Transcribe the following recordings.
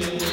yatakaseni,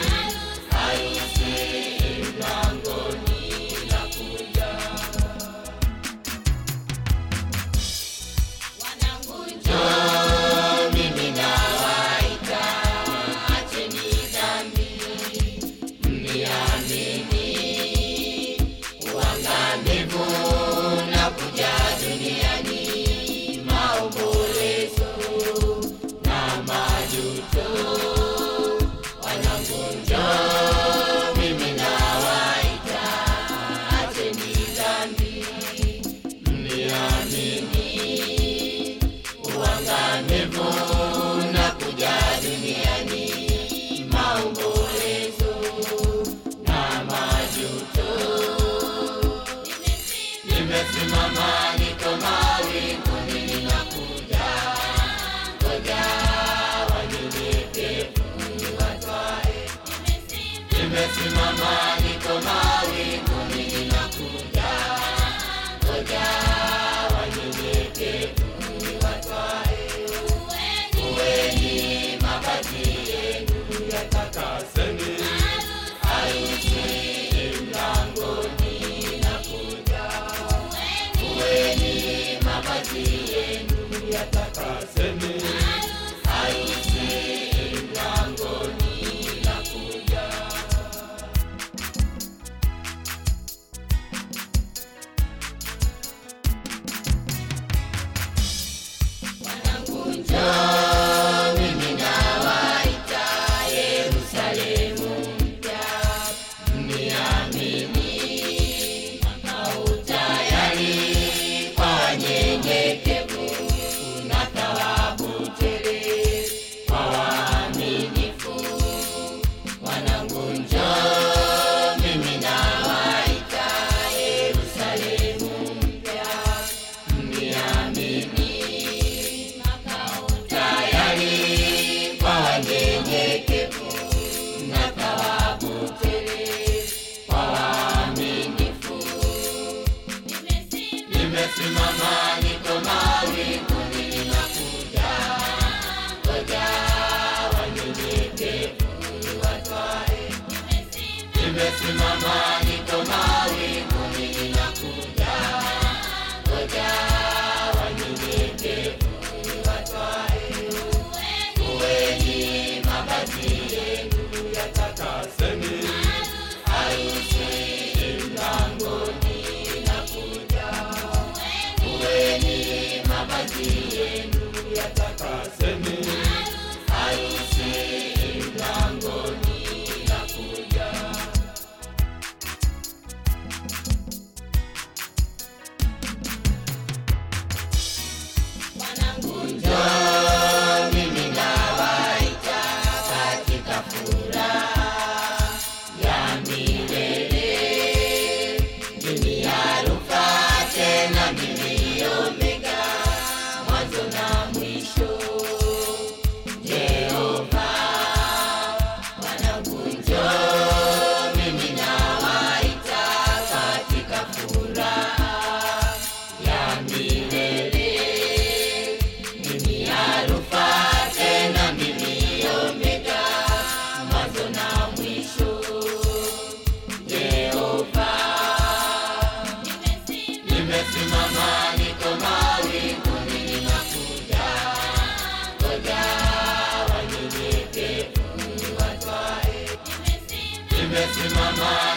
Yata in my mind